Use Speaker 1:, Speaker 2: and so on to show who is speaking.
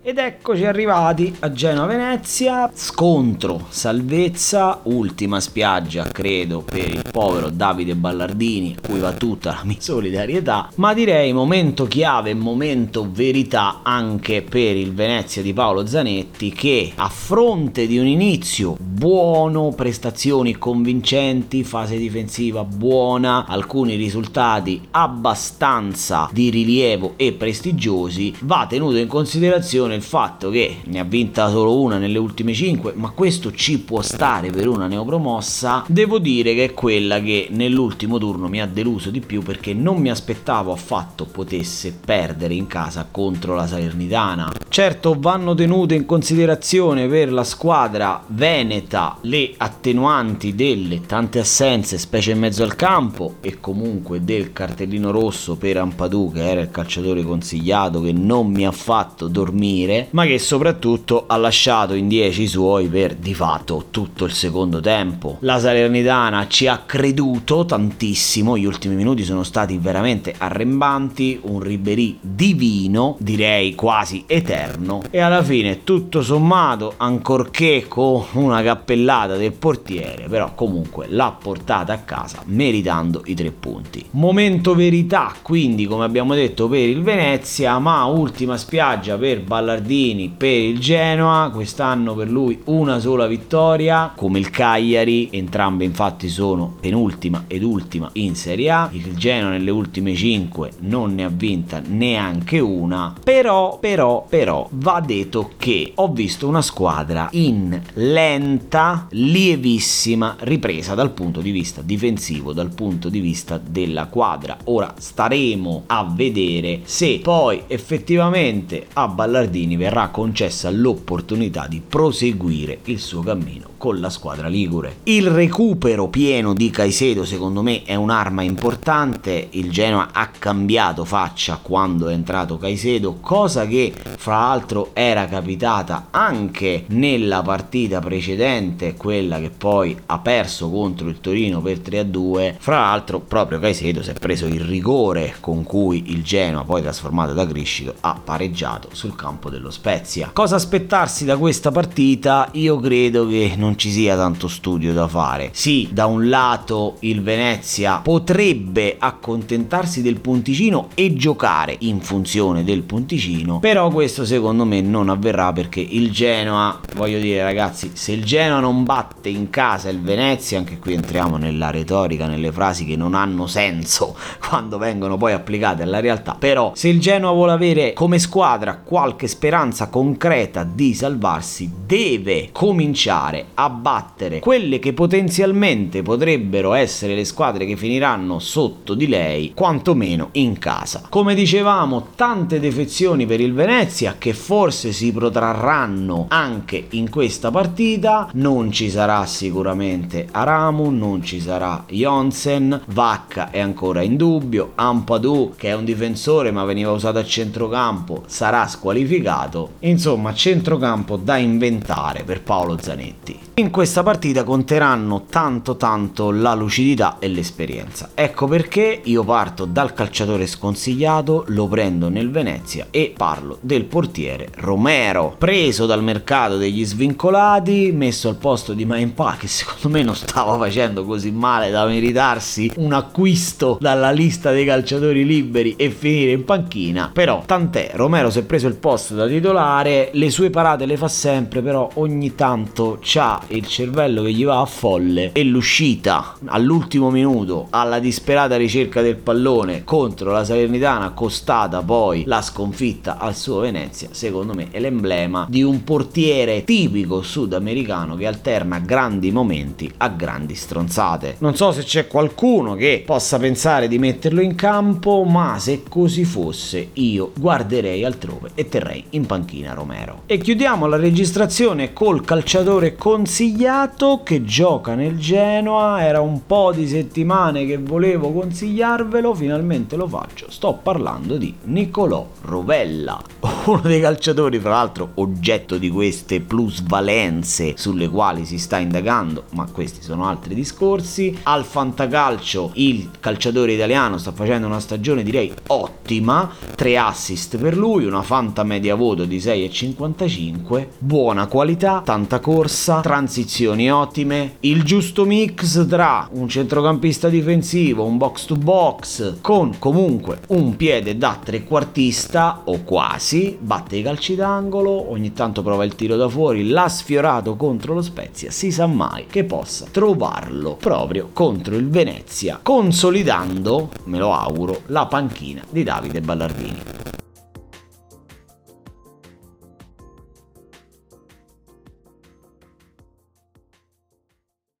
Speaker 1: Ed eccoci arrivati a Genova Venezia, scontro, salvezza, ultima spiaggia credo per il povero Davide Ballardini, a cui va tutta la mia solidarietà, ma direi momento chiave, momento verità anche per il Venezia di Paolo Zanetti che a fronte di un inizio buono, prestazioni convincenti, fase difensiva buona, alcuni risultati abbastanza di rilievo e prestigiosi, va tenuto in considerazione il fatto che ne ha vinta solo una nelle ultime 5, ma questo ci può stare per una neopromossa, devo dire che è quella che nell'ultimo turno mi ha deluso di più perché non mi aspettavo affatto potesse perdere in casa contro la Salernitana. Certo vanno tenute in considerazione per la squadra veneta le attenuanti delle tante assenze, specie in mezzo al campo e comunque del cartellino rosso per Ampadu che era il calciatore consigliato che non mi ha fatto dormire finire, ma che soprattutto ha lasciato in 10 i suoi per di fatto tutto il secondo tempo. La Salernitana ci ha creduto tantissimo, gli ultimi minuti sono stati veramente arrembanti, un Ribery divino, direi quasi eterno, e alla fine tutto sommato, ancorché con una cappellata del portiere, però comunque l'ha portata a casa meritando i tre punti. Momento verità quindi come abbiamo detto per il Venezia, ma ultima spiaggia per Ballardini per il Genoa, quest'anno per lui una sola vittoria, come il Cagliari, entrambe infatti sono penultima ed ultima in Serie A, il Genoa nelle ultime 5 non ne ha vinta neanche una, però, però, però va detto che ho visto una squadra in lenta, lievissima ripresa dal punto di vista difensivo, dal punto di vista della quadra. Ora staremo a vedere se poi effettivamente a Ballardini Pellegrini verrà concessa l'opportunità di proseguire il suo cammino con la squadra ligure. Il recupero pieno di Caicedo secondo me è un'arma importante, il Genoa ha cambiato faccia quando è entrato Caicedo, cosa che fra l'altro era capitata anche nella partita precedente, quella che poi ha perso contro il Torino per 3-2, fra l'altro proprio Caicedo si è preso il rigore con cui il Genoa poi trasformato da Criscito ha pareggiato sul campo del dello Spezia. Cosa aspettarsi da questa partita? Io credo che non ci sia tanto studio da fare. Sì, da un lato il Venezia potrebbe accontentarsi del punticino e giocare in funzione del punticino, però questo secondo me non avverrà perché il Genoa, voglio dire ragazzi, se il Genoa non batte in casa il Venezia, anche qui entriamo nella retorica, nelle frasi che non hanno senso quando vengono poi applicate alla realtà, però se il Genoa vuole avere come squadra qualche speranza concreta di salvarsi deve cominciare a battere quelle che potenzialmente potrebbero essere le squadre che finiranno sotto di lei, quantomeno in casa. Come dicevamo, tante defezioni per il Venezia che forse si protrarranno anche in questa partita. Non ci sarà sicuramente Aramu, non ci sarà Jonsen, Vacca è ancora in dubbio, Ampadu che è un difensore ma veniva usato a centrocampo sarà squalificato. Insomma, centrocampo da inventare per Paolo Zanetti. In questa partita conteranno tanto tanto la lucidità e l'esperienza. Ecco perché io parto dal calciatore sconsigliato, lo prendo nel Venezia e parlo del portiere Romero, preso dal mercato degli svincolati, messo al posto di Maimpa che secondo me non stava facendo così male da meritarsi un acquisto dalla lista dei calciatori liberi e finire in panchina, però tant'è, Romero si è preso il posto da titolare, le sue parate le fa sempre, però ogni tanto c'ha il cervello che gli va a folle e l'uscita all'ultimo minuto alla disperata ricerca del pallone contro la Salernitana costata poi la sconfitta al suo Venezia, secondo me è l'emblema di un portiere tipico sudamericano che alterna grandi momenti a grandi stronzate. Non so se c'è qualcuno che possa pensare di metterlo in campo, ma se così fosse io guarderei altrove e terrei in panchina Romero. E chiudiamo la registrazione col calciatore consigliato che gioca nel Genoa, era un po' di settimane che volevo consigliarvelo, finalmente lo faccio. Sto parlando di Nicolò Rovella, uno dei calciatori fra l'altro oggetto di queste plusvalenze sulle quali si sta indagando, ma questi sono altri discorsi. Al fantacalcio il calciatore italiano sta facendo una stagione direi ottima, tre assist per lui, una fanta media voto di 6,55, buona qualità, tanta corsa, transizioni ottime, il giusto mix tra un centrocampista difensivo, un box to box, con comunque un piede da trequartista o quasi, batte i calci d'angolo, ogni tanto prova il tiro da fuori, l'ha sfiorato contro lo Spezia, si sa mai che possa trovarlo proprio contro il Venezia, consolidando, me lo auguro, la panchina di Davide Ballardini.